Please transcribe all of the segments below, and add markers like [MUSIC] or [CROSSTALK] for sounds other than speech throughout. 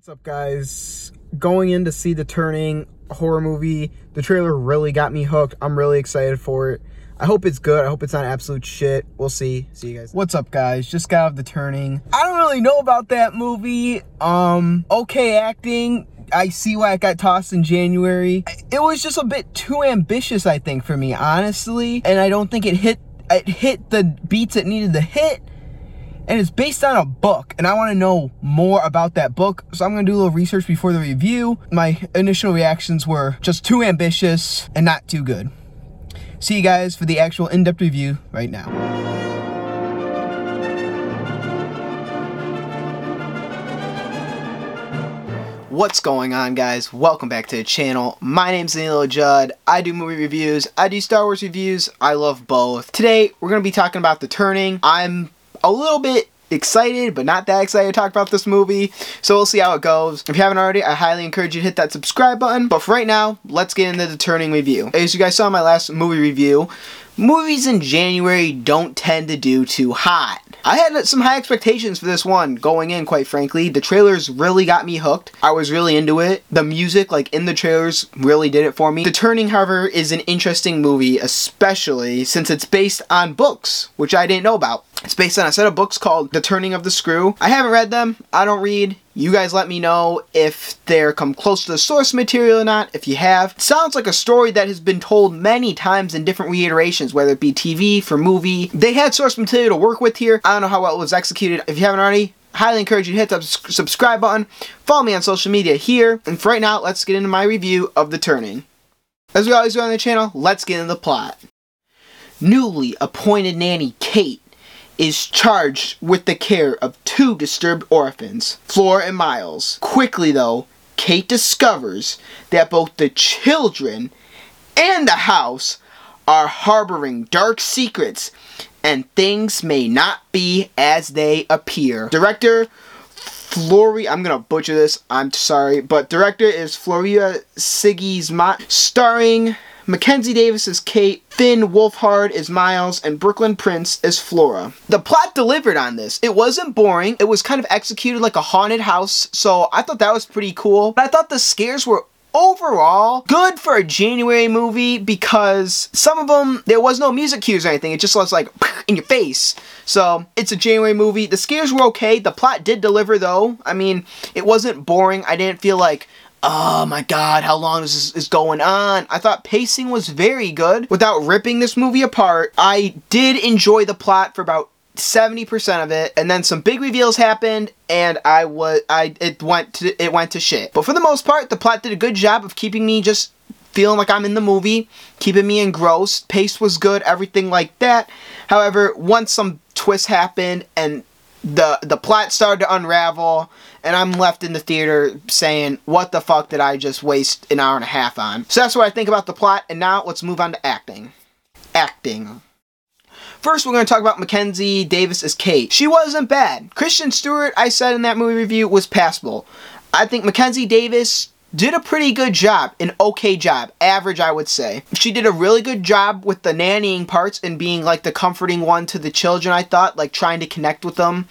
What's up, guys? Going in to see the Turning horror movie. The trailer really got me hooked. I'm really excited for it. I hope it's good. I hope it's not absolute shit. We'll see. See you guys. What's up, guys? Just got out of the Turning. I don't really know about that movie. Um, okay acting. I see why it got tossed in January. It was just a bit too ambitious, I think, for me, honestly. And I don't think it hit it hit the beats it needed to hit and it's based on a book and I want to know more about that book so I'm gonna do a little research before the review my initial reactions were just too ambitious and not too good see you guys for the actual in-depth review right now What's going on guys? Welcome back to the channel. My name's Danilo Judd. I do movie reviews. I do Star Wars reviews. I love both. Today, we're going to be talking about The Turning. I'm a little bit excited, but not that excited to talk about this movie. So we'll see how it goes. If you haven't already, I highly encourage you to hit that subscribe button. But for right now, let's get into the Turning review. As you guys saw in my last movie review, movies in January don't tend to do too hot. I had some high expectations for this one going in, quite frankly. The trailers really got me hooked. I was really into it. The music, like in the trailers, really did it for me. The Turning, however, is an interesting movie, especially since it's based on books, which I didn't know about. It's based on a set of books called The Turning of the Screw. I haven't read them. I don't read. You guys let me know if they're come close to the source material or not, if you have. It sounds like a story that has been told many times in different reiterations, whether it be TV, for movie. They had source material to work with here. I don't know how well it was executed. If you haven't already, highly encourage you to hit that subscribe button. Follow me on social media here. And for right now, let's get into my review of The Turning. As we always do on the channel, let's get into the plot. Newly appointed nanny Kate is charged with the care of two disturbed orphans, Flora and Miles. Quickly, though, Kate discovers that both the children and the house are harboring dark secrets and things may not be as they appear. Director Flori, I'm gonna butcher this, I'm sorry, but director is Floria Sigismond, starring Mackenzie Davis is Kate, Finn Wolfhard is Miles, and Brooklyn Prince is Flora. The plot delivered on this. It wasn't boring. It was kind of executed like a haunted house, so I thought that was pretty cool. But I thought the scares were overall good for a January movie because some of them there was no music cues or anything. It just was like [LAUGHS] in your face. So it's a January movie. The scares were okay. The plot did deliver though. I mean, it wasn't boring. I didn't feel like oh my god, how long is this is going on? I thought pacing was very good without ripping this movie apart. I did enjoy the plot for about 70% of it and then some big reveals happened and I was I it went to it went to shit. But for the most part, the plot did a good job of keeping me just feeling like I'm in the movie, keeping me engrossed. Pace was good, everything like that. However, once some twists happened and the the plot started to unravel and I'm left in the theater saying, what the fuck did I just waste an hour and a half on? So that's what I think about the plot, and now let's move on to acting. Acting. First, we're going to talk about Mackenzie Davis as Kate. She wasn't bad. Kristen Stewart, I said in that movie review, was passable. I think Mackenzie Davis did a pretty good job, an okay job, average I would say. She did a really good job with the nannying parts and being like the comforting one to the children, I thought, like trying to connect with them.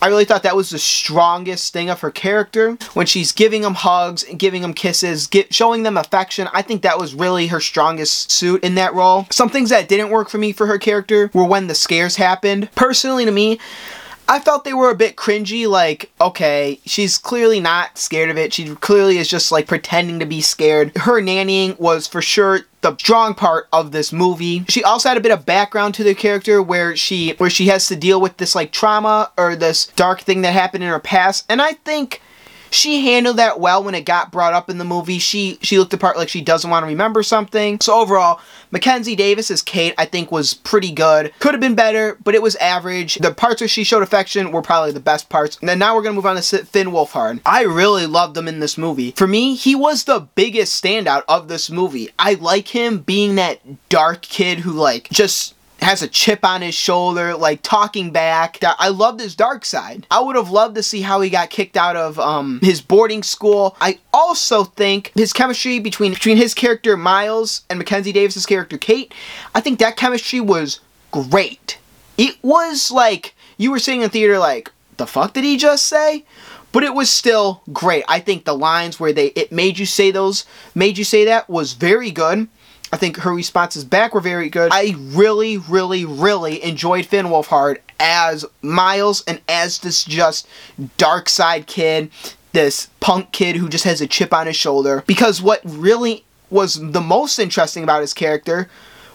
I really thought that was the strongest thing of her character. When she's giving them hugs, giving them kisses, get, showing them affection, I think that was really her strongest suit in that role. Some things that didn't work for me for her character were when the scares happened. Personally to me, I felt they were a bit cringy. Like, okay, she's clearly not scared of it. She clearly is just like pretending to be scared. Her nannying was for sure the strong part of this movie. She also had a bit of background to the character where she where she has to deal with this like trauma or this dark thing that happened in her past. And I think she handled that well when it got brought up in the movie. She she looked the part like she doesn't want to remember something. So overall, Mackenzie Davis as Kate, I think was pretty good. Could have been better, but it was average. The parts where she showed affection were probably the best parts. And then now we're gonna move on to Finn Wolfhard. I really loved him in this movie. For me, he was the biggest standout of this movie. I like him being that dark kid who like just has a chip on his shoulder, like talking back. I loved his dark side. I would have loved to see how he got kicked out of um, his boarding school. I also think his chemistry between between his character Miles and Mackenzie Davis's character Kate, I think that chemistry was great. It was like you were sitting in theater like, the fuck did he just say? but it was still great. I think the lines where they it made you say those made you say that was very good. I think her responses back were very good. I really, really, really enjoyed Finn Wolfhard as Miles and as this just dark side kid, this punk kid who just has a chip on his shoulder. Because what really was the most interesting about his character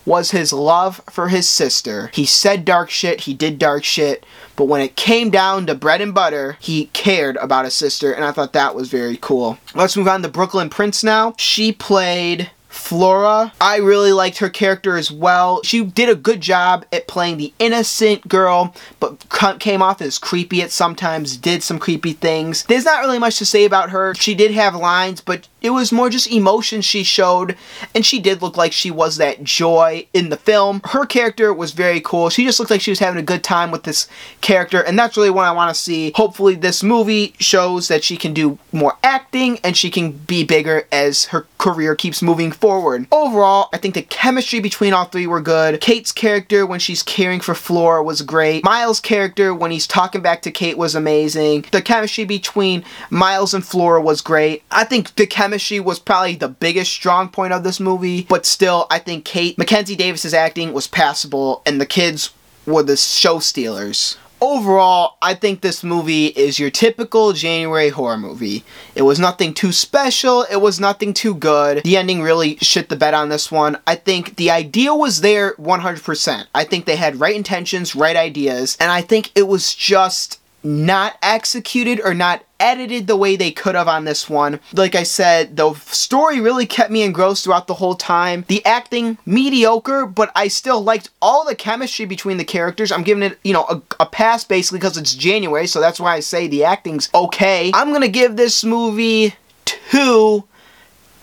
was his love for his sister. He said dark shit, he did dark shit, but when it came down to bread and butter, he cared about his sister, and I thought that was very cool. Let's move on to Brooklyn Prince now. She played Flora. I really liked her character as well. She did a good job at playing the innocent girl, but came off as creepy at sometimes, did some creepy things. There's not really much to say about her. She did have lines, but it was more just emotion she showed, and she did look like she was that joy in the film. Her character was very cool. She just looked like she was having a good time with this character, and that's really what I want to see. Hopefully, this movie shows that she can do more acting and she can be bigger as her career keeps moving forward. Overall, I think the chemistry between all three were good. Kate's character when she's caring for Flora was great. Miles' character when he's talking back to Kate was amazing. The chemistry between Miles and Flora was great. I think the chemistry was probably the biggest strong point of this movie, but still, I think Kate Mackenzie Davis's acting was passable, and the kids were the show stealers. Overall, I think this movie is your typical January horror movie. It was nothing too special, it was nothing too good. The ending really shit the bed on this one. I think the idea was there 100%. I think they had right intentions, right ideas, and I think it was just not executed or not edited the way they could have on this one. Like I said, the story really kept me engrossed throughout the whole time. The acting, mediocre, but I still liked all the chemistry between the characters. I'm giving it, you know, a, a pass basically because it's January, so that's why I say the acting's okay. I'm gonna give this movie two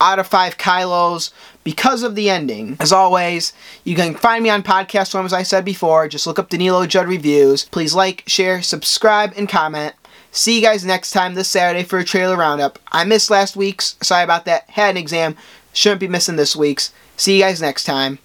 out of five Kylos because of the ending. As always, you can find me on podcast form as I said before. Just look up Danilo Judd Reviews. Please like, share, subscribe, and comment. See you guys next time this Saturday for a trailer roundup. I missed last week's. Sorry about that. Had an exam. Shouldn't be missing this week's. See you guys next time.